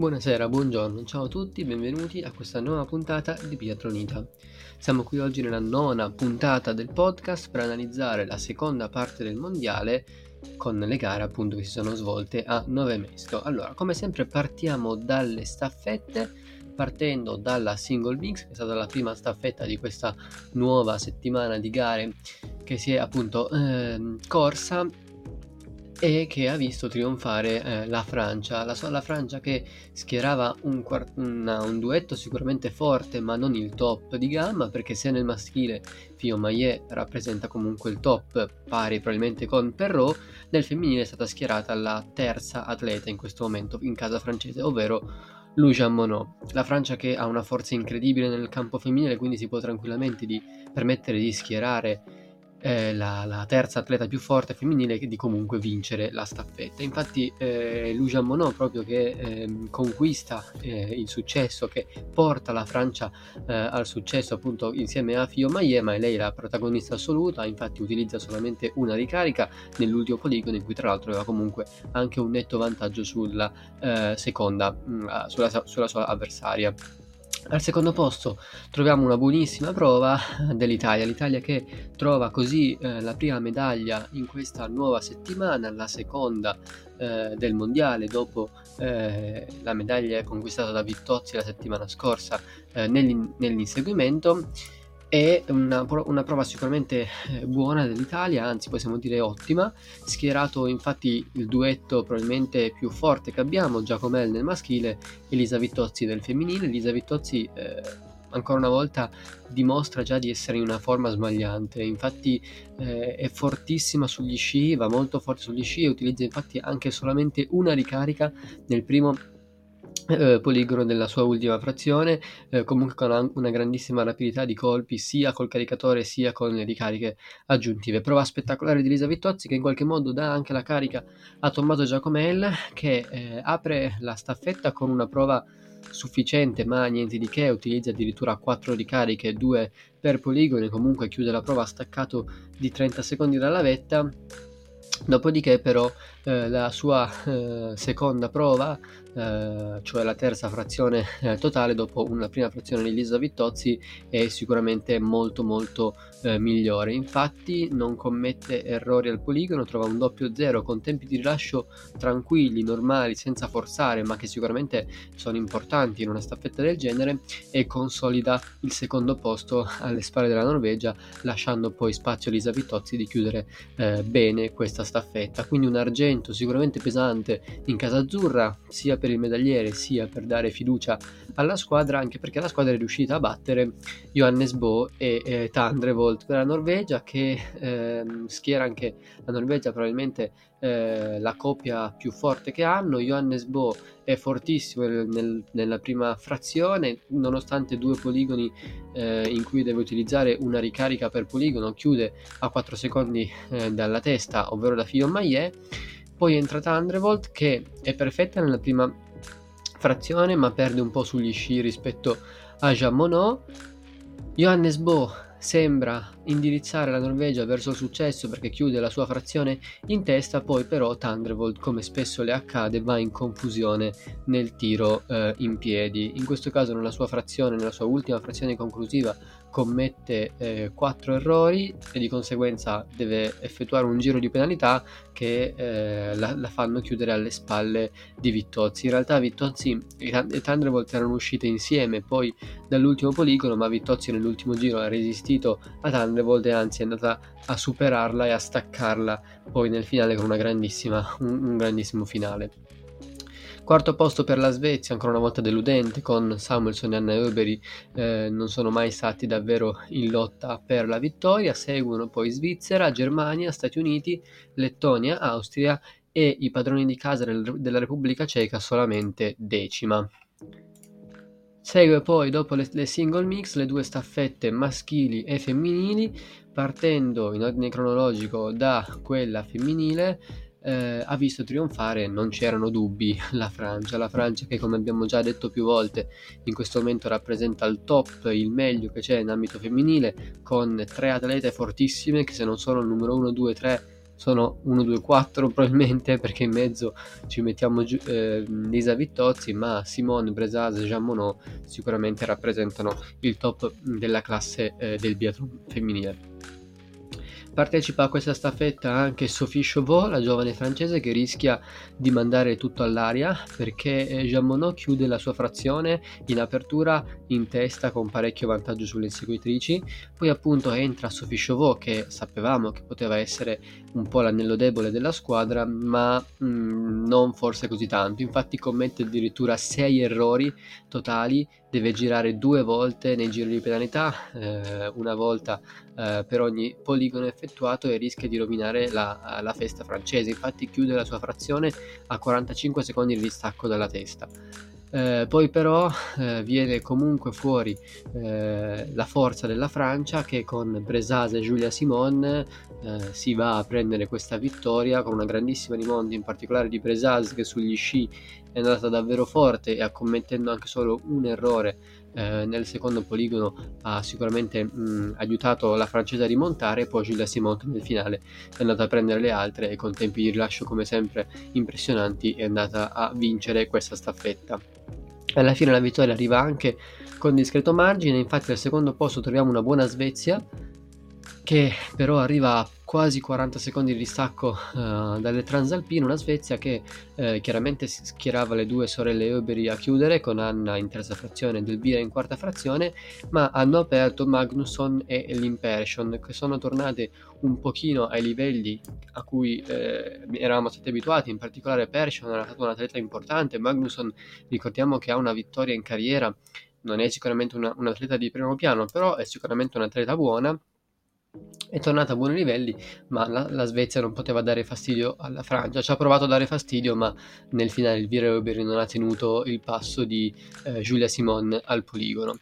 Buonasera, buongiorno, ciao a tutti, benvenuti a questa nuova puntata di Pietronita. Siamo qui oggi nella nona puntata del podcast per analizzare la seconda parte del mondiale con le gare appunto che si sono svolte a Nove Mesto. Allora, come sempre partiamo dalle staffette, partendo dalla single mix, che è stata la prima staffetta di questa nuova settimana di gare che si è appunto eh, corsa e che ha visto trionfare eh, la Francia, la, la, Francia che schierava un, una, un, duetto sicuramente forte ma non il top di gamma perché se nel maschile Fio Maillet rappresenta comunque il top pari probabilmente con Perrault, nel femminile è stata schierata la terza atleta in questo momento in casa francese, ovvero Lou Jean Monod. La Francia che ha una forza incredibile nel campo femminile quindi si può tranquillamente di permettere di schierare eh, la, la, terza atleta più forte femminile di comunque vincere la staffetta. Infatti eh, Lujan Monod proprio che eh, conquista eh, il successo, che porta la Francia eh, al successo appunto insieme a Fio Maillet, ma è lei la protagonista assoluta, infatti utilizza solamente una ricarica nell'ultimo poligono in cui tra l'altro aveva comunque anche un netto vantaggio sulla eh, seconda, mh, mm, sulla, sulla sua avversaria. Al secondo posto troviamo una buonissima prova dell'Italia, l'Italia che trova così eh, la prima medaglia in questa nuova settimana, la seconda eh, del mondiale dopo eh, la medaglia conquistata da Vittozzi la settimana scorsa eh, nell'inseguimento è una, una, prova sicuramente eh, buona dell'Italia, anzi possiamo dire ottima, schierato infatti il duetto probabilmente più forte che abbiamo, Giacomel nel maschile e Lisa Vittozzi nel femminile. Lisa Vittozzi eh, ancora una volta dimostra già di essere in una forma smagliante, infatti eh, è fortissima sugli sci, va molto forte sugli sci e utilizza infatti anche solamente una ricarica nel primo eh, poligono della sua ultima frazione, eh, comunque con una grandissima rapidità di colpi sia col caricatore sia con le ricariche aggiuntive. Prova spettacolare di Lisa Vittozzi che in qualche modo dà anche la carica a Tommaso Giacomel che eh, apre la staffetta con una prova sufficiente ma niente di che, utilizza addirittura 4 ricariche, 2 per poligono e comunque chiude la prova staccato di 30 secondi dalla vetta Dopodiché però eh, la sua eh, seconda prova, eh, cioè la terza frazione eh, totale dopo una prima frazione di Lisa Vittozzi, è sicuramente molto molto eh, migliore. Infatti non commette errori al poligono, trova un doppio zero con tempi di rilascio tranquilli, normali, senza forzare, ma che sicuramente sono importanti in una staffetta del genere e consolida il secondo posto alle spalle della Norvegia, lasciando poi spazio a Lisa Vittozzi di chiudere bene questa staffetta. Quindi un argento sicuramente pesante in casa azzurra, sia per il medagliere sia per dare fiducia alla squadra, anche perché la squadra è riuscita a battere Johannes Bo e eh, Tandrevold per la Norvegia, che eh, schiera anche la Norvegia probabilmente eh, la coppia più forte che hanno. Johannes Bo è fortissimo nel, nella prima frazione, nonostante due poligoni eh, in cui deve utilizzare una ricarica per poligono, chiude a 4 secondi eh, dalla testa, ovvero da Fio Maillet. Poi è entrata Andrevolt che è perfetta nella prima frazione ma perde un po' sugli sci rispetto a Jean Monod. Johannes Bo sembra indirizzare la Norvegia verso il successo perché chiude la sua frazione in testa, poi però Thunderbolt, come spesso le accade, va in confusione nel tiro eh, in piedi. In questo caso nella sua frazione, nella sua ultima frazione conclusiva, commette eh, 4 errori e di conseguenza deve effettuare un giro di penalità che eh, la, la, fanno chiudere alle spalle di Vittozzi. In realtà Vittozzi e Thunderbolt erano uscite insieme poi dall'ultimo poligono, ma Vittozzi nell'ultimo giro ha resistito a Thunderbolt e anzi è andata a superarla e a staccarla poi nel finale con un, un grandissimo finale. Quarto posto per la Svezia, ancora una volta deludente, con Samuelson e Anna Euberi eh, non sono mai stati davvero in lotta per la vittoria. Seguono poi Svizzera, Germania, Stati Uniti, Lettonia, Austria e i padroni di casa della Repubblica Ceca solamente decima. Segue poi dopo le, le, single mix le due staffette maschili e femminili, partendo in ordine cronologico da quella femminile eh, ha visto trionfare, non c'erano dubbi, la Francia. La Francia che come abbiamo già detto più volte in questo momento rappresenta il top, il meglio che c'è in ambito femminile, con tre atlete fortissime che se non sono il numero 1, 2, 3 sono 1, 2, 4 probabilmente perché in mezzo ci mettiamo giù, eh, Lisa Vittozzi, ma Simone, Bresaz e Jean Monod sicuramente rappresentano il top della classe eh, del biathlon femminile. Partecipa a questa staffetta anche Sophie Chauveau, la giovane francese che rischia di mandare tutto all'aria perché eh, Jean Monod chiude la sua frazione in apertura in testa con parecchio vantaggio sulle inseguitrici. Poi appunto entra Sophie Chauveau che sapevamo che poteva essere un po' l'anello debole della squadra, ma mh, mm, non forse così tanto. Infatti commette addirittura 6 errori totali deve girare due volte nei giri di penalità, eh, una volta eh, per ogni poligono effettuato e rischia di rovinare la, la, festa francese. Infatti chiude la sua frazione a 45 secondi di distacco dalla testa. Eh, poi però eh, viene comunque fuori eh, la forza della Francia che con Bresaz e Giulia Simon eh, si va a prendere questa vittoria con una grandissima rimonta in particolare di Bresaz che sugli sci è andata davvero forte e commettendo anche solo un errore eh, nel secondo poligono ha sicuramente mh, aiutato la francese a rimontare poi Giulia Simon nel finale è andata a prendere le altre e con tempi di rilascio come sempre impressionanti è andata a vincere questa staffetta. Alla fine la vittoria arriva anche con discreto margine infatti al secondo posto troviamo una buona Svezia che però arriva a quasi 40 secondi di distacco uh, dalle Transalpine, una Svezia che uh, chiaramente schierava le due sorelle Euberi a chiudere con Anna in terza frazione e Delvira in quarta frazione, ma hanno aperto Magnusson e l'Impersion che sono tornate un pochino ai livelli a cui eh, eravamo stati abituati, in particolare Persson era stato un atleta importante, Magnusson ricordiamo che ha una vittoria in carriera, non è sicuramente una, un atleta di primo piano, però è sicuramente un atleta buona è tornata a buoni livelli, ma la, la, Svezia non poteva dare fastidio alla Francia. Ci ha provato a dare fastidio, ma nel finale il Vire Euberi non ha tenuto il passo di eh, Giulia Simon al poligono.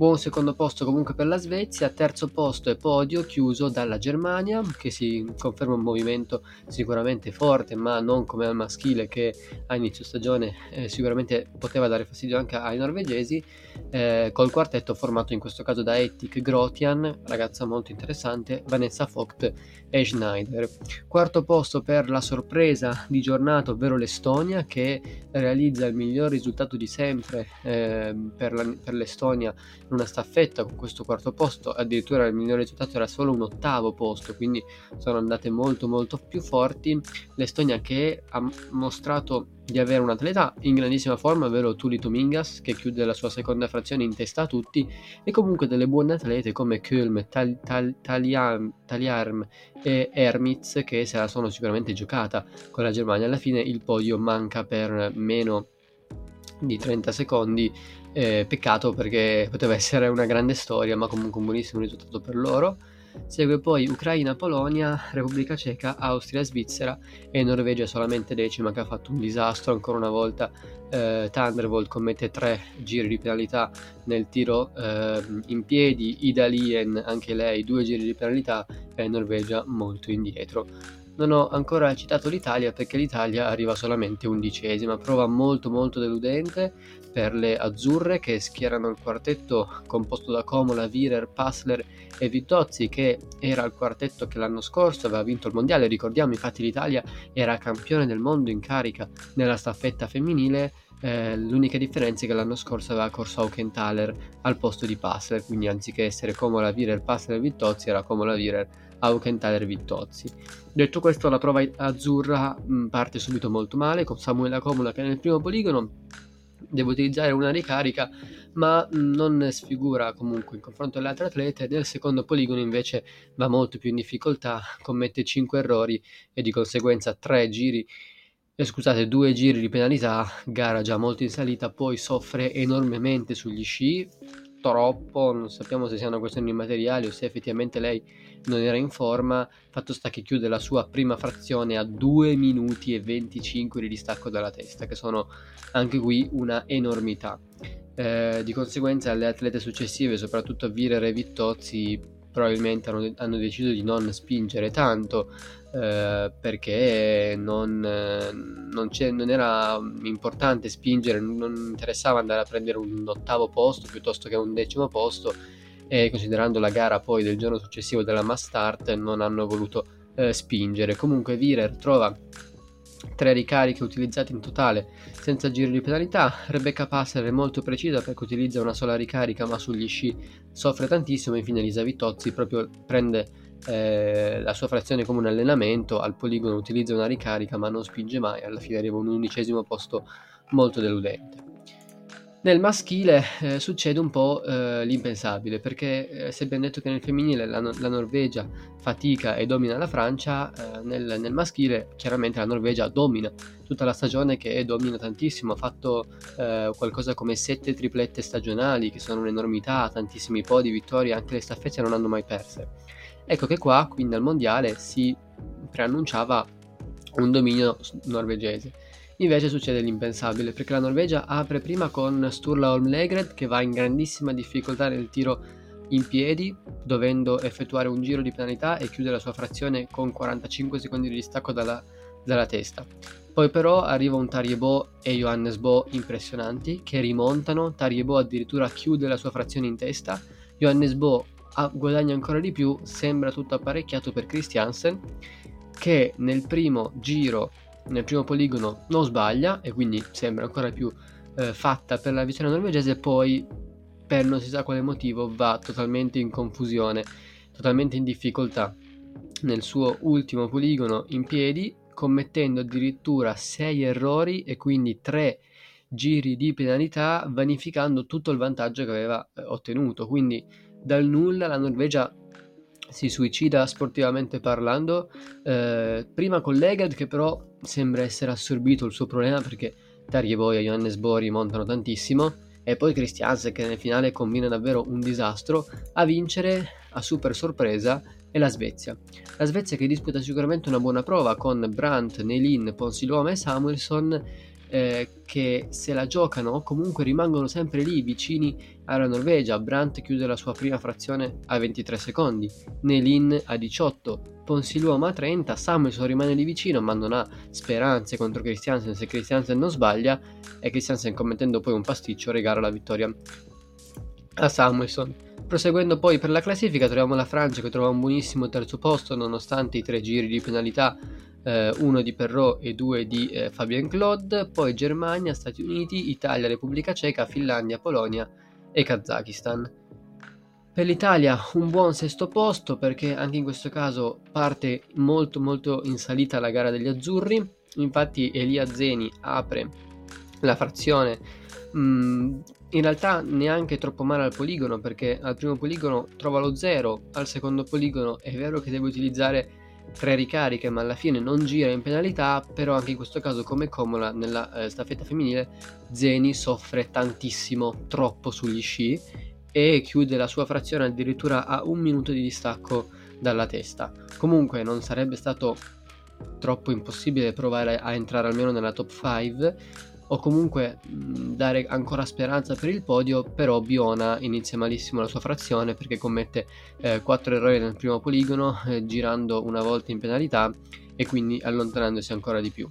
Buon secondo posto comunque per la Svezia, terzo posto e podio chiuso dalla Germania, che si conferma un movimento sicuramente forte, ma non come al maschile che a inizio stagione eh, sicuramente poteva dare fastidio anche ai norvegesi, eh, col quartetto formato in questo caso da Etik Grotian, ragazza molto interessante, Vanessa Vogt e Schneider. Quarto posto per la sorpresa di giornata, ovvero l'Estonia, che realizza il miglior risultato di sempre eh, per, la, per l'Estonia una staffetta con questo quarto posto, addirittura il migliore risultato era solo un ottavo posto, quindi sono andate molto molto più forti. L'Estonia che ha mostrato di avere un atleta in grandissima forma, ovvero Tuli Tomingas, che chiude la sua seconda frazione in testa a tutti, e comunque delle buone atlete come Kölm, Tal- Tal- Taliarm, Taliarm e Hermitz, che se la sono sicuramente giocata con la Germania. Alla fine il podio manca per meno di 30 secondi eh, peccato perché poteva essere una grande storia, ma comunque un buonissimo risultato per loro. Segue poi Ucraina, Polonia, Repubblica Ceca, Austria, Svizzera e Norvegia solamente decima che ha fatto un disastro ancora una volta. Eh, Thunderbolt commette tre giri di penalità nel tiro eh, in piedi, Ida Lien anche lei due giri di penalità e Norvegia molto indietro. Non ho ancora citato l'Italia perché l'Italia arriva solamente undicesima, prova molto molto deludente per le azzurre che schierano il quartetto composto da Comola, Virer, Passler e Vittozzi che era il quartetto che l'anno scorso aveva vinto il mondiale, ricordiamo infatti l'Italia era campione del mondo in carica nella staffetta femminile eh, l'unica differenza è che l'anno scorso aveva corso Aukenthaler al posto di Passler, quindi anziché essere Comola Virer, Passler Vittozzi era Comola Virer, Aukenthaler Vittozzi. Detto questo la prova azzurra mh, parte subito molto male con Samuela Comola che nel primo poligono deve utilizzare una ricarica ma non sfigura comunque in confronto alle altre atlete. Nel secondo poligono invece va molto più in difficoltà, commette 5 errori e di conseguenza 3 giri eh, scusate, due giri di penalità, gara già molto in salita, poi soffre enormemente sugli sci, troppo, non sappiamo se siano questioni materiali o se effettivamente lei non era in forma, fatto sta che chiude la sua prima frazione a 2 minuti e 25 di distacco dalla testa, che sono anche qui una enormità. Eh, di conseguenza le atlete successive, soprattutto Virer e Vittozzi, probabilmente hanno, hanno deciso di non spingere tanto eh, perché non, eh, non, non, era importante spingere, non interessava andare a prendere un ottavo posto piuttosto che un decimo posto e considerando la gara poi del giorno successivo della Mass Start non hanno voluto eh, spingere. Comunque Virer trova tre ricariche utilizzate in totale senza giri di penalità. Rebecca Passer è molto precisa perché utilizza una sola ricarica ma sugli sci soffre tantissimo. Infine Lisa Vittozzi proprio prende eh, la sua frazione come un allenamento, al poligono utilizza una ricarica ma non spinge mai, alla fine arriva un undicesimo posto molto deludente. Nel maschile eh, succede un po' eh, l'impensabile, perché eh, se abbiamo detto che nel femminile la, la, Norvegia fatica e domina la Francia, eh, nel, nel, maschile chiaramente la Norvegia domina tutta la stagione che domina tantissimo, ha fatto eh, qualcosa come sette triplette stagionali che sono un'enormità, tantissimi podi, vittorie, anche le staffette non hanno mai perse. Ecco che qua, quindi al mondiale, si preannunciava un dominio norvegese. Invece succede l'impensabile, perché la Norvegia apre prima con Sturla Holmlegred che va in grandissima difficoltà nel tiro in piedi, dovendo effettuare un giro di penalità e chiude la sua frazione con 45 secondi di distacco dalla, dalla testa. Poi però arriva un Tariebo e Johannes Bo impressionanti che rimontano, Tariebo addirittura chiude la sua frazione in testa, Johannes Bo guadagna ancora di più, sembra tutto apparecchiato per Christiansen che nel primo giro, nel primo poligono non sbaglia e quindi sembra ancora più eh, fatta per la vittoria norvegese, poi per non si sa quale motivo va totalmente in confusione, totalmente in difficoltà nel suo ultimo poligono in piedi, commettendo addirittura 6 errori e quindi 3 giri di penalità, vanificando tutto il vantaggio che aveva eh, ottenuto. Quindi dal nulla la Norvegia si suicida sportivamente parlando, eh, prima con Leged che però sembra essere assorbito il suo problema perché Terje Boy e Johannes Bori montano tantissimo e poi Christiansen che nel finale combina davvero un disastro a vincere a super sorpresa è la Svezia. La Svezia che disputa sicuramente una buona prova con Brandt, Neilin, Ponsiluoma e Samuelson eh, che se la giocano comunque rimangono sempre lì vicini alla Norvegia. Brandt chiude la sua prima frazione a 23 secondi, Nelin a 18, Ponsiluoma a 30, Samuelson rimane lì vicino ma non ha speranze contro Christiansen se Christiansen non sbaglia e Christiansen commettendo poi un pasticcio regala la vittoria a Samuelson. Proseguendo poi per la classifica troviamo la Francia che trova un buonissimo terzo posto nonostante i tre giri di penalità eh, uno di Perrault e due di eh, Fabien Claude, poi Germania, Stati Uniti, Italia, Repubblica Ceca, Finlandia, Polonia e Kazakistan. Per l'Italia un buon sesto posto perché anche in questo caso parte molto molto in salita la gara degli azzurri, infatti Elia Zeni apre la frazione mm, in realtà neanche troppo male al poligono perché al primo poligono trova lo 0, al secondo poligono è vero che deve utilizzare tre ricariche ma alla fine non gira in penalità però anche in questo caso come Comola nella eh, staffetta femminile Zeni soffre tantissimo troppo sugli sci e chiude la sua frazione addirittura a un minuto di distacco dalla testa. Comunque non sarebbe stato troppo impossibile provare a entrare almeno nella top 5 o comunque mh, dare ancora speranza per il podio, però Biona inizia malissimo la sua frazione perché commette eh, 4 errori nel primo poligono, eh, girando una volta in penalità e quindi allontanandosi ancora di più.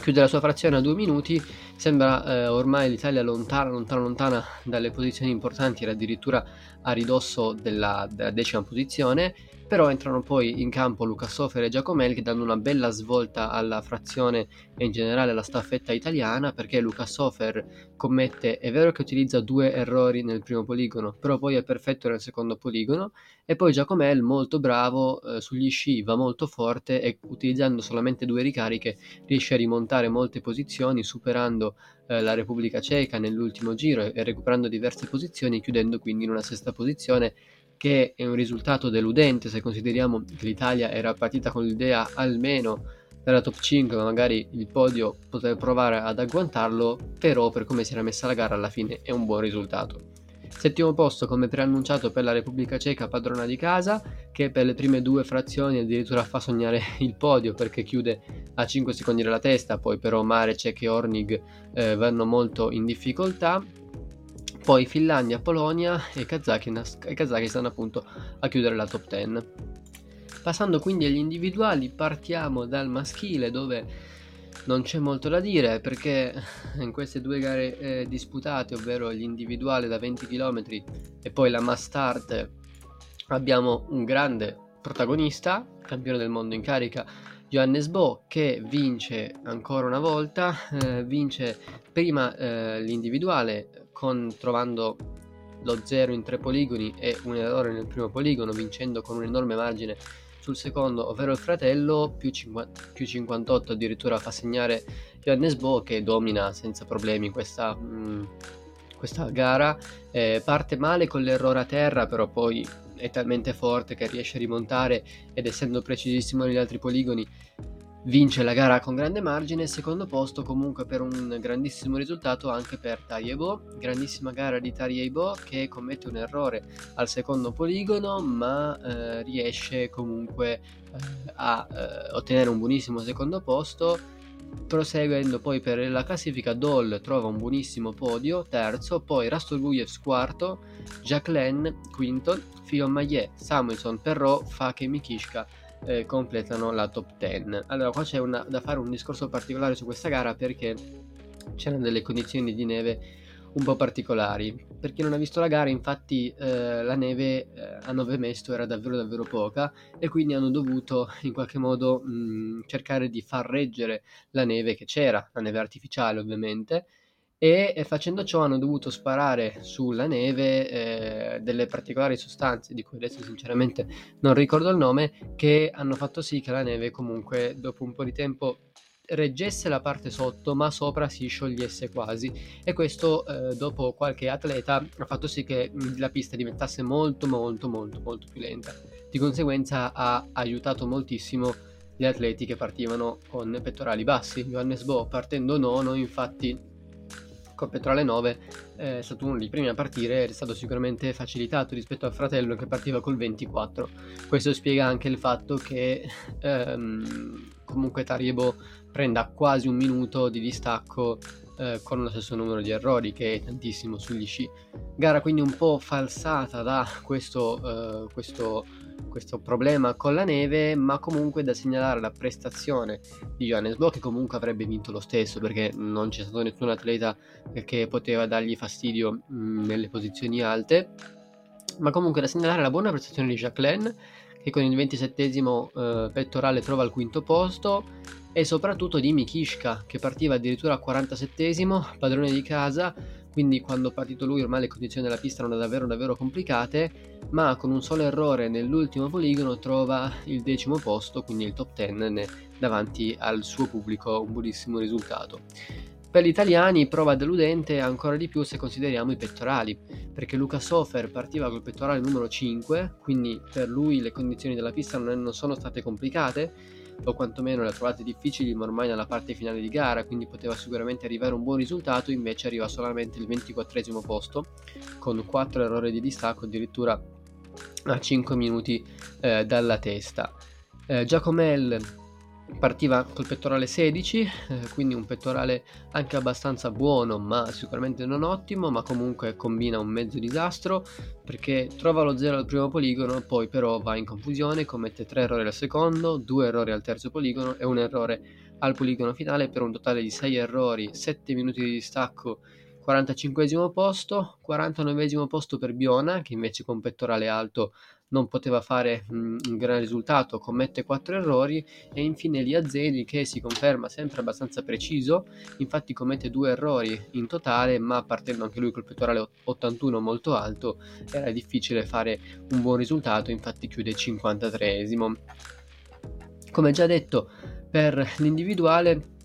Chiude la sua frazione a 2 minuti, sembra eh, ormai l'Italia lontana, lontana, lontana dalle posizioni importanti, era addirittura a ridosso della, della decima posizione però entrano poi in campo Luca Sofer e Giacomel che danno una bella svolta alla frazione e in generale alla staffetta italiana perché Luca Sofer commette, è vero che utilizza due errori nel primo poligono, però poi è perfetto nel secondo poligono e poi Giacomel molto bravo eh, sugli sci, va molto forte e utilizzando solamente due ricariche riesce a rimontare molte posizioni superando eh, la Repubblica Ceca nell'ultimo giro e recuperando diverse posizioni chiudendo quindi in una sesta posizione che è un risultato deludente se consideriamo che l'Italia era partita con l'idea almeno della top 5, ma magari il podio poteva provare ad agguantarlo, però per come si era messa la gara alla fine è un buon risultato. Settimo posto come preannunciato per la Repubblica Ceca padrona di casa, che per le prime due frazioni addirittura fa sognare il podio perché chiude a 5 secondi dalla testa, poi però Marecek e Ornig eh, vanno molto in difficoltà poi Finlandia, Polonia e Kazakistan, appunto a chiudere la top 10. Passando quindi agli individuali, partiamo dal maschile dove non c'è molto da dire perché in queste due gare eh, disputate, ovvero l'individuale da 20 km e poi la mass start, abbiamo un grande protagonista, campione del mondo in carica, Johannes Bo, che vince ancora una volta, eh, vince prima eh, l'individuale con, trovando lo 0 in tre poligoni e un errore nel primo poligono, vincendo con un enorme margine sul secondo, ovvero il fratello, più, 50, più 58 addirittura fa segnare Johannes Bo che domina senza problemi questa, mh, mm, questa gara. Eh, parte male con l'errore a terra, però poi è talmente forte che riesce a rimontare ed essendo precisissimo negli altri poligoni vince la gara con grande margine, secondo posto comunque per un grandissimo risultato anche per Tariebo, grandissima gara di Tariebo che commette un errore al secondo poligono ma eh, riesce comunque eh, a eh, ottenere un buonissimo secondo posto. Proseguendo poi per la classifica Doll trova un buonissimo podio terzo poi Rastolgujev quarto Jacqueline quinto Maillet Samuelson Perrault Fake Mikishka eh, completano la top 10. Allora, qua c'è una, da fare un discorso particolare su questa gara perché c'erano delle condizioni di neve un po' particolari. Per chi non ha visto la gara, infatti, eh, la neve eh, a 9 mesto era davvero davvero poca e quindi hanno dovuto in qualche modo mh, cercare di far reggere la neve che c'era, la neve artificiale ovviamente, e facendo ciò hanno dovuto sparare sulla neve eh, delle particolari sostanze di cui adesso sinceramente non ricordo il nome che hanno fatto sì che la neve comunque dopo un po' di tempo reggesse la parte sotto ma sopra si sciogliesse quasi. E questo eh, dopo qualche atleta ha fatto sì che la pista diventasse molto molto molto molto più lenta. Di conseguenza ha aiutato moltissimo gli atleti che partivano con pettorali bassi. Johannes Bo partendo nono infatti con Petrole 9 eh, è stato uno dei primi a partire ed è stato sicuramente facilitato rispetto al fratello che partiva col 24. Questo spiega anche il fatto che ehm, comunque Tariebo prenda quasi un minuto di distacco eh, con lo stesso numero di errori che è tantissimo sugli sci. Gara quindi un po' falsata da questo, eh, questo questo problema con la neve, ma comunque da segnalare la prestazione di Johannes Bo che comunque avrebbe vinto lo stesso perché non c'è stato nessun atleta che poteva dargli fastidio mh, nelle posizioni alte, ma comunque da segnalare la buona prestazione di Jacqueline che con il 27 eh, pettorale trova il quinto posto e soprattutto di Mikishka che partiva addirittura al 47 padrone di casa quindi quando è partito lui ormai le condizioni della pista erano davvero davvero complicate, ma con un solo errore nell'ultimo poligono trova il decimo posto, quindi il top 10 davanti al suo pubblico, un buonissimo risultato. Per gli italiani prova deludente ancora di più se consideriamo i pettorali, perché Luca Sofer partiva col pettorale numero 5, quindi per lui le condizioni della pista non sono state complicate, o quantomeno le ha trovate difficili ma ormai nella parte finale di gara, quindi poteva sicuramente arrivare un buon risultato, invece arriva solamente il 24 posto con 4 errori di distacco addirittura a 5 minuti eh, dalla testa. Eh, Giacomel partiva col pettorale 16, eh, quindi un pettorale anche abbastanza buono, ma sicuramente non ottimo, ma comunque combina un mezzo disastro perché trova lo 0 al primo poligono, poi però va in confusione, commette 3 errori al secondo, 2 errori al terzo poligono e un errore al poligono finale per un totale di 6 errori, 7 minuti di distacco 45 posto, 49 posto per Biona che invece con pettorale alto non poteva fare un gran risultato, commette 4 errori e infine Liazzedi che si conferma sempre abbastanza preciso, infatti commette 2 errori in totale, ma partendo anche lui col pettorale 81 molto alto era difficile fare un buon risultato, infatti chiude 53esimo. Come già detto, per l'individuale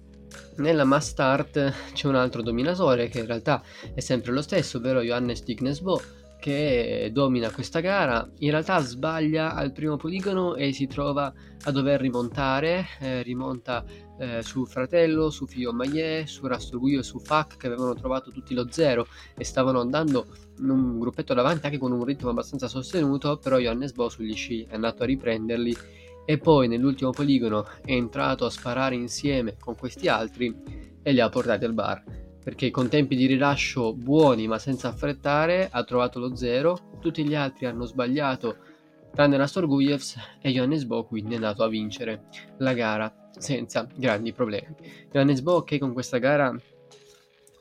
nella mass start c'è un altro dominatore che in realtà è sempre lo stesso, ovvero Johannes Dignesbo che domina questa gara, in realtà sbaglia al primo poligono e si trova a dover rimontare, eh, rimonta eh, su Fratello, su Fio Maillet, su Rastroguio e su Fac che avevano trovato tutti lo zero e stavano andando un gruppetto davanti anche con un ritmo abbastanza sostenuto, però Johannes Bo sugli sci è andato a riprenderli e poi nell'ultimo poligono è entrato a sparare insieme con questi altri e li ha portati al bar. Perché con tempi di rilascio buoni ma senza affrettare ha trovato lo zero, tutti gli altri hanno sbagliato tranne Rastor Gujevs e Johannes Bo quindi è andato a vincere la gara senza grandi problemi. Johannes Bo che con questa gara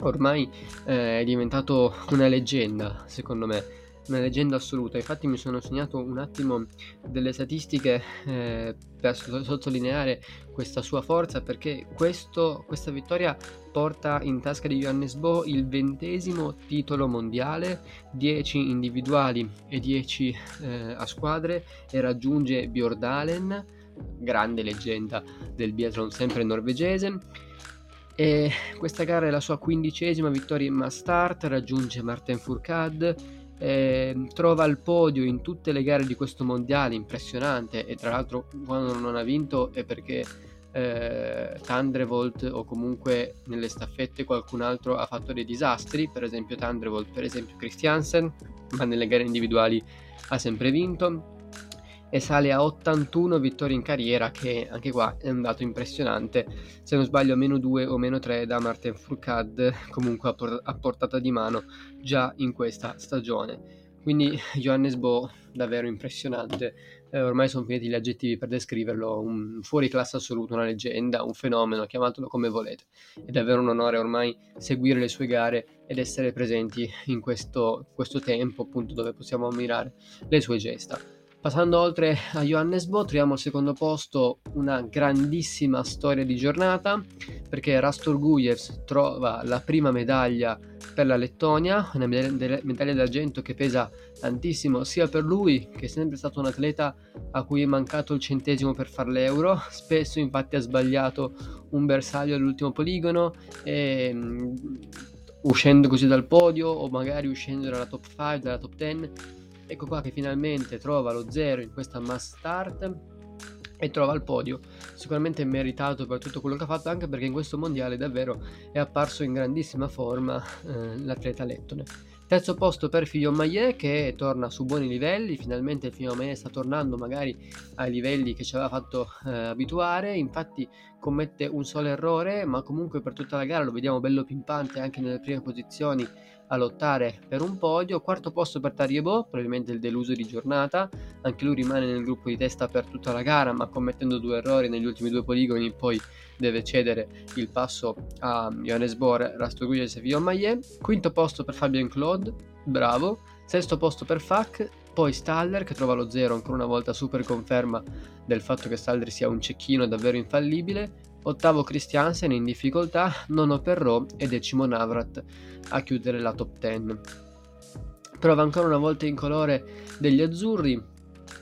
ormai eh, è diventato una leggenda secondo me una leggenda assoluta. Infatti mi sono segnato un attimo delle statistiche eh, per sottolineare questa sua forza perché questo, questa vittoria porta in tasca di Johannes Bo il ventesimo titolo mondiale, 10 individuali e 10 eh, a squadre e raggiunge Bjordalen, grande leggenda del biathlon sempre norvegese. E questa gara è la sua quindicesima vittoria in mass start, raggiunge Martin Fourcade, eh, trova il podio in tutte le gare di questo mondiale, impressionante, e tra l'altro quando non ha vinto è perché eh, Thunderbolt o comunque nelle staffette qualcun altro ha fatto dei disastri, per esempio Thunderbolt, per esempio Christiansen, ma nelle gare individuali ha sempre vinto e sale a 81 vittorie in carriera che anche qua è un dato impressionante se non sbaglio meno 2 o meno 3 da Martin Fourcade comunque a, por- a portata di mano già in questa stagione quindi Johannes Bo davvero impressionante eh, ormai sono finiti gli aggettivi per descriverlo un fuori classe assoluto, una leggenda, un fenomeno, chiamatelo come volete. È davvero un onore ormai seguire le sue gare ed essere presenti in questo, questo tempo appunto dove possiamo ammirare le sue gesta. Passando oltre a Johannes Bo, troviamo al secondo posto una grandissima storia di giornata perché Rastor Gujevs trova la prima medaglia per la Lettonia, una medaglia d'argento che pesa tantissimo sia per lui che è sempre stato un atleta a cui è mancato il centesimo per fare l'euro, spesso infatti ha sbagliato un bersaglio all'ultimo poligono e mm, uscendo così dal podio o magari uscendo dalla top 5, dalla top 10 Ecco qua che finalmente trova lo zero in questa mass start e trova il podio. Sicuramente meritato per tutto quello che ha fatto, anche perché in questo mondiale davvero è apparso in grandissima forma eh, l'atleta lettone. Terzo posto per Fillon Maillet che torna su buoni livelli, finalmente Fillon Maillet sta tornando magari ai livelli che ci aveva fatto eh, abituare, infatti commette un solo errore, ma comunque per tutta la gara lo vediamo bello pimpante anche nelle prime posizioni a lottare per un podio. Quarto posto per Tariebo, probabilmente il deluso di giornata. Anche lui rimane nel gruppo di testa per tutta la gara, ma commettendo due errori negli ultimi due poligoni, poi deve cedere il passo a Johannes Bohr, Rastoguglies e Fillon Maillet. Quinto posto per Fabien Claude, bravo. Sesto posto per Fak, poi Staller che trova lo zero, ancora una volta super conferma del fatto che Staller sia un cecchino davvero infallibile ottavo Christiansen in difficoltà, nono Perrault e decimo Navrat a chiudere la top 10. Prova ancora una volta in colore degli azzurri,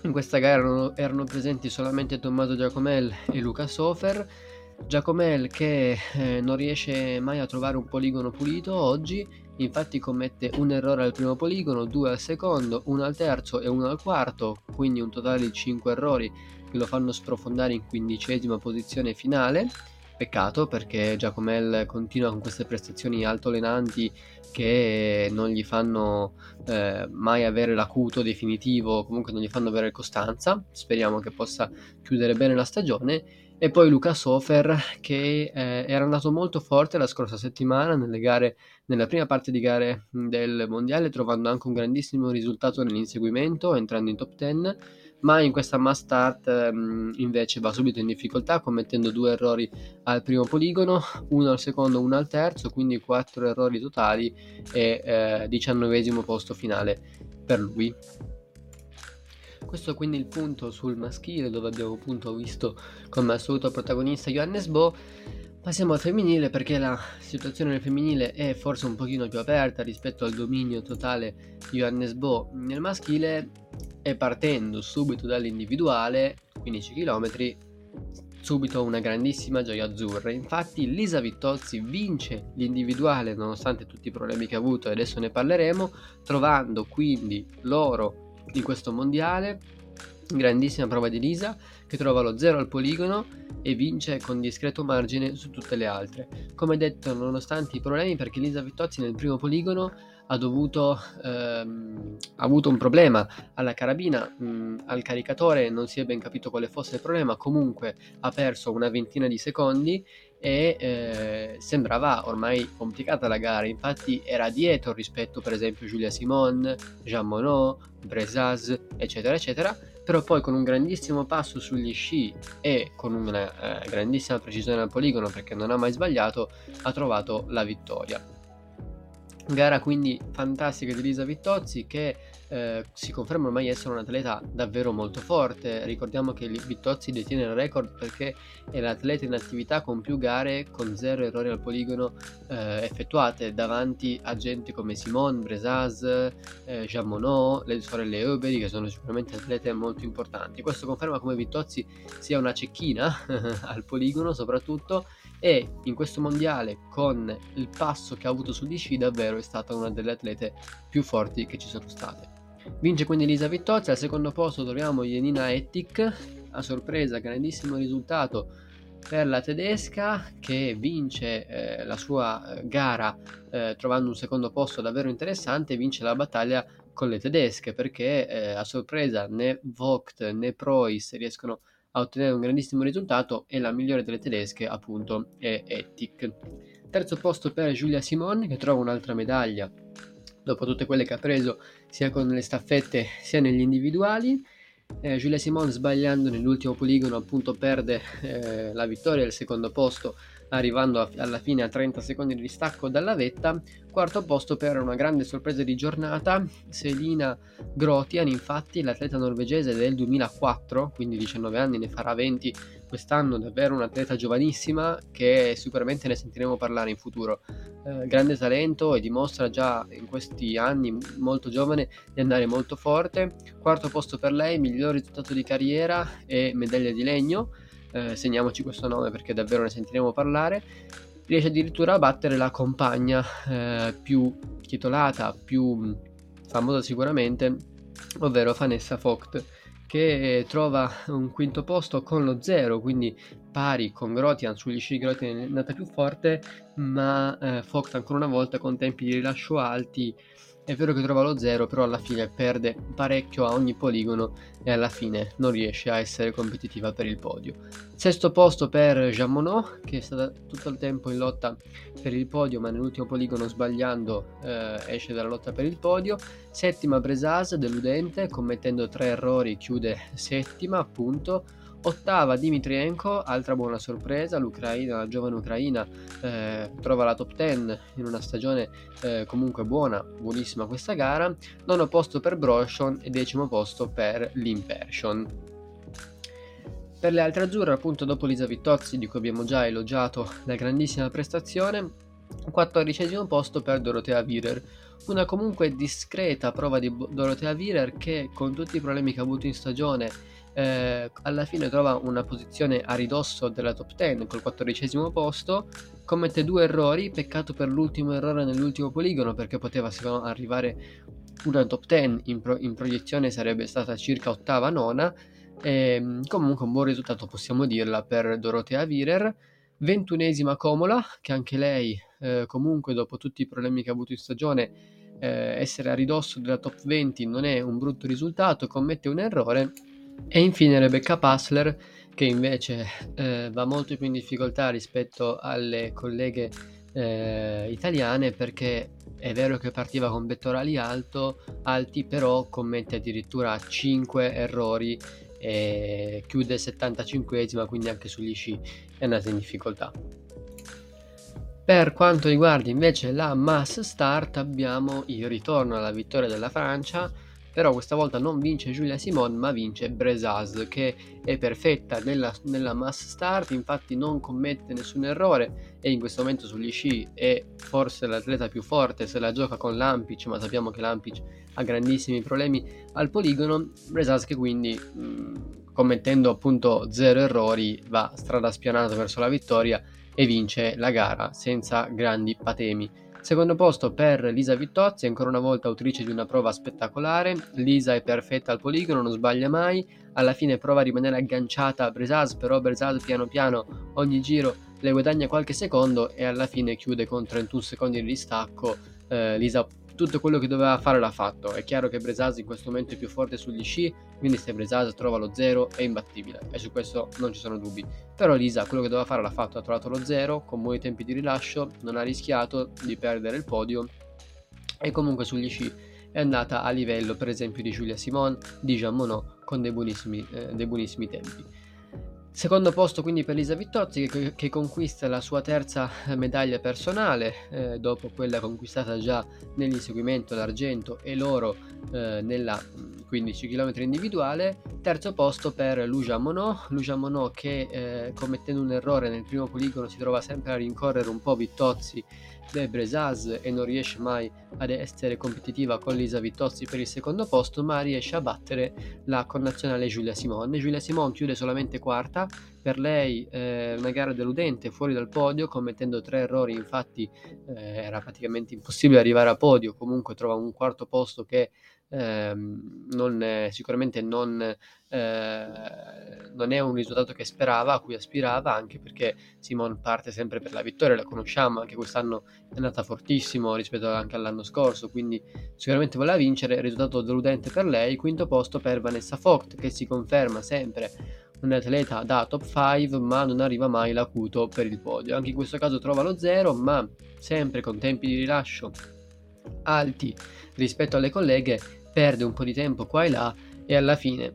in questa gara erano, erano presenti solamente Tommaso Giacomel e Luca Sofer. Giacomel che eh, non riesce mai a trovare un poligono pulito oggi, infatti commette un errore al primo poligono, due al secondo, uno al terzo e uno al quarto, quindi un totale di 5 errori che lo fanno sprofondare in quindicesima posizione finale. Peccato perché Giacomel continua con queste prestazioni altolenanti che non gli fanno eh, mai avere l'acuto definitivo, comunque non gli fanno avere costanza. Speriamo che possa chiudere bene la stagione. E poi Luca Sofer che eh, era andato molto forte la scorsa settimana nelle gare, nella prima parte di gare del mondiale, trovando anche un grandissimo risultato nell'inseguimento, entrando in top 10 ma in questa mass start ehm, invece va subito in difficoltà commettendo due errori al primo poligono, uno al secondo, uno al terzo, quindi quattro errori totali e eh, diciannovesimo posto finale per lui. Questo quindi il punto sul maschile dove abbiamo appunto visto come assoluto protagonista Johannes Bo. Passiamo al femminile perché la situazione del femminile è forse un pochino più aperta rispetto al dominio totale di Johannes Bo nel maschile e partendo subito dall'individuale, 15 km, subito una grandissima gioia azzurra. Infatti Lisa Vittozzi vince l'individuale nonostante tutti i problemi che ha avuto e adesso ne parleremo, trovando quindi l'oro di questo mondiale. Grandissima prova di Lisa che trova lo 0 al poligono e vince con discreto margine su tutte le altre. Come detto, nonostante i problemi, perché Lisa Vittozzi nel primo poligono ha dovuto ehm, ha avuto un problema alla carabina mh, al caricatore non si è ben capito quale fosse il problema comunque ha perso una ventina di secondi e eh, sembrava ormai complicata la gara. Infatti era dietro rispetto per esempio Giulia Simon Jean Monod Bresaz eccetera eccetera però poi con un grandissimo passo sugli sci e con una eh, grandissima precisione al poligono perché non ha mai sbagliato ha trovato la vittoria Gara quindi fantastica di Lisa Vittozzi che eh, si conferma ormai essere un atleta davvero molto forte. Ricordiamo che Vittozzi detiene il record perché è l'atleta in attività con più gare con zero errori al poligono eh, effettuate davanti a gente come Simone, Bresaz, eh, Jean Monod, le sorelle Euberi che sono sicuramente atlete molto importanti. Questo conferma come Vittozzi sia una cecchina al poligono soprattutto e in questo mondiale con il passo che ha avuto su DC davvero è stata una delle atlete più forti che ci sono state. Vince quindi Elisa Vittozzi, al secondo posto troviamo Jenina Ettic, a sorpresa grandissimo risultato per la tedesca che vince eh, la sua eh, gara eh, trovando un secondo posto davvero interessante vince la battaglia con le tedesche perché eh, a sorpresa né Vogt né Preuss riescono a ottenere un grandissimo risultato e la migliore delle tedesche appunto è Ettic. Terzo posto per Giulia Simon che trova un'altra medaglia dopo tutte quelle che ha preso sia con le staffette sia negli individuali. Eh, Giulia Simon sbagliando nell'ultimo poligono appunto perde eh, la vittoria al secondo posto arrivando a, alla fine a 30 secondi di distacco dalla vetta. Quarto posto per una grande sorpresa di giornata, Selina Grotian, infatti l'atleta norvegese del 2004, quindi 19 anni, ne farà 20 quest'anno, davvero un'atleta giovanissima che sicuramente ne sentiremo parlare in futuro. Eh, grande talento e dimostra già in questi anni molto giovane di andare molto forte. Quarto posto per lei, miglior risultato di carriera e medaglia di legno eh, segniamoci questo nome perché davvero ne sentiremo parlare, riesce addirittura a battere la compagna eh, più titolata, più famosa sicuramente, ovvero Vanessa Vogt che trova un quinto posto con lo zero, quindi pari con Grotian sugli sci Grotian è andata più forte, ma eh, Vogt ancora una volta con tempi di rilascio alti è vero che trova lo 0, però alla fine perde parecchio a ogni poligono e alla fine non riesce a essere competitiva per il podio. Sesto posto per Jean Monod, che è stata tutto il tempo in lotta per il podio, ma nell'ultimo poligono sbagliando eh, esce dalla lotta per il podio. Settima Bresaz, deludente, commettendo tre errori, chiude settima appunto. Ottava Dimitrienko, altra buona sorpresa, l'Ucraina, la giovane Ucraina eh, trova la top 10 in una stagione eh, comunque buona, buonissima questa gara. Nono posto per Broshon e decimo posto per l'Impersion. Per le altre azzurre, appunto dopo Lisa Vittozzi, di cui abbiamo già elogiato la grandissima prestazione, quattordicesimo posto per Dorotea Virer, una comunque discreta prova di Dorotea Virer che con tutti i problemi che ha avuto in stagione eh, alla fine trova una posizione a ridosso della top 10 col quattordicesimo posto, commette due errori, peccato per l'ultimo errore nell'ultimo poligono perché poteva secondo arrivare una top 10 in, pro- in proiezione sarebbe stata circa ottava, nona, e, ehm, comunque un buon risultato possiamo dirla per Dorotea Virer, ventunesima Comola che anche lei eh, comunque dopo tutti i problemi che ha avuto in stagione eh, essere a ridosso della top 20 non è un brutto risultato, commette un errore e infine Rebecca Passler che invece eh, va molto più in difficoltà rispetto alle colleghe eh, italiane perché è vero che partiva con pettorali alto, alti, però commette addirittura 5 errori e chiude 75esima, quindi anche sugli sci è andata in difficoltà. Per quanto riguarda invece la mass start abbiamo il ritorno alla vittoria della Francia però questa volta non vince Giulia Simon ma vince Bresaz che è perfetta nella, nella, mass start infatti non commette nessun errore e in questo momento sugli sci è forse l'atleta più forte se la gioca con Lampic ma sappiamo che Lampic ha grandissimi problemi al poligono Bresaz che quindi mh, commettendo appunto zero errori va strada spianata verso la vittoria e vince la gara senza grandi patemi Secondo posto per Lisa Vittozzi, ancora una volta autrice di una prova spettacolare. Lisa è perfetta al poligono, non sbaglia mai. Alla fine prova a rimanere agganciata a Bresaz, però Bresaz piano piano ogni giro le guadagna qualche secondo e alla fine chiude con 31 secondi di distacco. Eh, Lisa tutto quello che doveva fare l'ha fatto. È chiaro che Bresaz in questo momento è più forte sugli sci, quindi se Bresaz trova lo 0 è imbattibile e su questo non ci sono dubbi. Però Lisa quello che doveva fare l'ha fatto, ha trovato lo 0 con buoni tempi di rilascio, non ha rischiato di perdere il podio e comunque sugli sci è andata a livello per esempio di Giulia Simon, di Jean Monod con dei buonissimi, eh, dei buonissimi tempi. Secondo posto quindi per Lisa Vittozzi che, che conquista la sua terza medaglia personale eh, dopo quella conquistata già nell'inseguimento l'argento e l'oro eh, nella 15 km individuale. Terzo posto per Luja Monod, Luja Monod che eh, commettendo un errore nel primo poligono si trova sempre a rincorrere un po' Vittozzi del Bresaz e non riesce mai ad essere competitiva con Lisa Vittozzi per il secondo posto, ma riesce a battere la connazionale Giulia Simone. Giulia Simone chiude solamente quarta, per lei eh, una gara deludente fuori dal podio, commettendo tre errori, infatti eh, era praticamente impossibile arrivare a podio, comunque trova un quarto posto che ehm, non è, sicuramente non, eh, non, è un risultato che sperava, a cui aspirava, anche perché Simon parte sempre per la vittoria, la conosciamo, anche quest'anno è andata fortissimo rispetto anche all'anno scorso, quindi sicuramente voleva vincere, risultato deludente per lei, quinto posto per Vanessa Vogt che si conferma sempre un atleta da top 5 ma non arriva mai l'acuto per il podio. Anche in questo caso trova lo 0 ma sempre con tempi di rilascio alti rispetto alle colleghe perde un po' di tempo qua e là e alla fine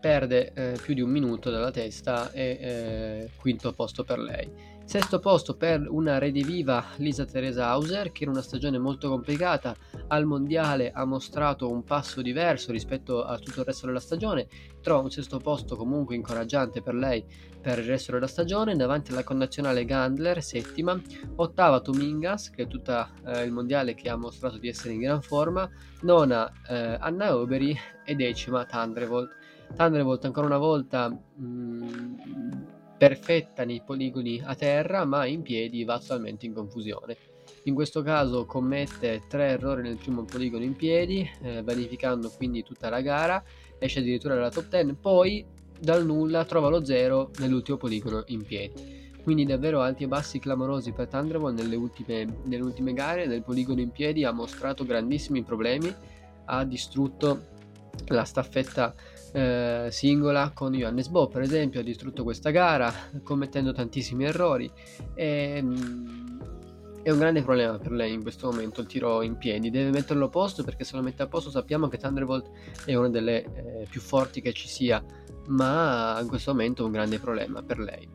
perde eh, più di un minuto dalla testa e eh, quinto posto per lei. Sesto posto per una rediviva Lisa Teresa Hauser che in una stagione molto complicata al mondiale ha mostrato un passo diverso rispetto a tutto il resto della stagione, trova un sesto posto comunque incoraggiante per lei per il resto della stagione davanti alla connazionale Gandler, settima, ottava Tomingas che è tutto eh, il mondiale che ha mostrato di essere in gran forma, nona eh, Anna Oberi e decima Thunderbolt. Thunderbolt ancora una volta mh, mm, perfetta nei poligoni a terra, ma in piedi va totalmente in confusione. In questo caso commette tre errori nel primo poligono in piedi, eh, vanificando quindi tutta la gara, esce addirittura dalla top 10, poi dal nulla trova lo zero nell'ultimo poligono in piedi. Quindi davvero alti e bassi clamorosi per Thunderbolt nelle ultime, nelle ultime gare, nel poligono in piedi ha mostrato grandissimi problemi, ha distrutto la staffetta eh, singola con Johannes Bo per esempio ha distrutto questa gara commettendo tantissimi errori. E, mm, è un grande problema per lei in questo momento il tiro in piedi. Deve metterlo a posto perché se lo mette a posto sappiamo che Thunderbolt è una delle eh, più forti che ci sia ma in questo momento è un grande problema per lei.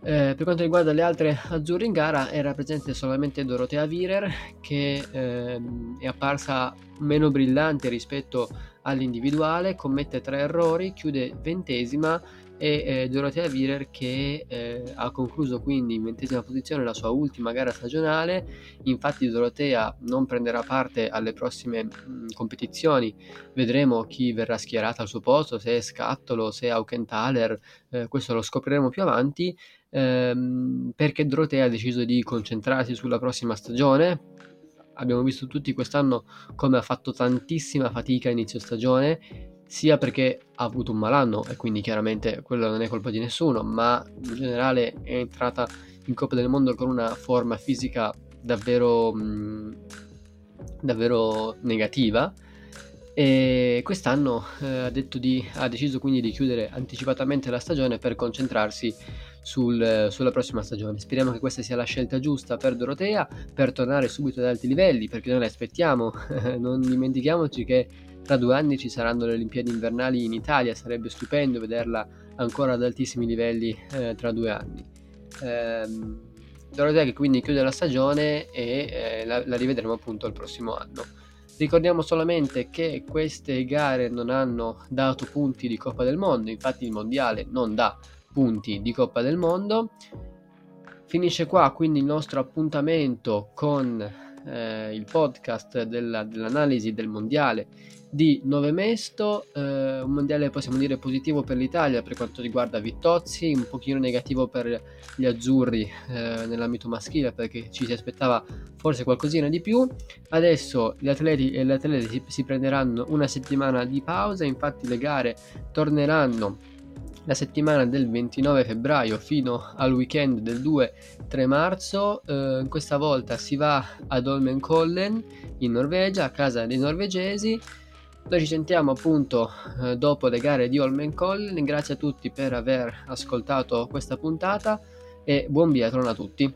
Eh, per quanto riguarda le altre azzurre in gara era presente solamente Dorotea Virer che ehm, è apparsa meno brillante rispetto all'individuale, commette tre errori, chiude ventesima e eh, Dorotea Virer che eh, ha concluso quindi in ventesima posizione la sua ultima gara stagionale. Infatti Dorotea non prenderà parte alle prossime mh, competizioni. Vedremo chi verrà schierata al suo posto se è Scattolo, se è Aukenthaler eh, questo lo scopriremo più avanti. Ehm, perché Dorotea ha deciso di concentrarsi sulla prossima stagione abbiamo visto tutti quest'anno come ha fatto tantissima fatica a inizio stagione, sia perché ha avuto un malanno e quindi chiaramente quello non è colpa di nessuno, ma in generale è entrata in Coppa del Mondo con una forma fisica davvero, mh, davvero negativa. E quest'anno eh, ha, di, ha deciso quindi di chiudere anticipatamente la stagione per concentrarsi sul, sulla prossima stagione. Speriamo che questa sia la scelta giusta per Dorotea per tornare subito ad alti livelli, perché noi la aspettiamo. non dimentichiamoci che tra due anni ci saranno le Olimpiadi invernali in Italia, sarebbe stupendo vederla ancora ad altissimi livelli eh, tra due anni. Ehm, Dorotea che quindi chiude la stagione e eh, la, la rivedremo appunto il prossimo anno. Ricordiamo solamente che queste gare non hanno dato punti di Coppa del Mondo, infatti il mondiale non dà punti di Coppa del Mondo. Finisce qua quindi il nostro appuntamento con eh, il podcast della, dell'analisi del mondiale di Nove Mesto, eh, un mondiale possiamo dire positivo per l'Italia per quanto riguarda Vittozzi, un pochino negativo per gli azzurri eh, nell'ambito maschile perché ci si aspettava forse qualcosina di più. Adesso gli atleti e le atlete si, si prenderanno una settimana di pausa, infatti le gare torneranno la settimana del 29 febbraio fino al weekend del 2-3 marzo. Eh, questa volta si va ad Holmenkollen in Norvegia, a casa dei norvegesi. Noi ci sentiamo appunto eh, dopo le gare di Holmenkollen. Grazie a tutti per aver ascoltato questa puntata e buon biathlon a tutti.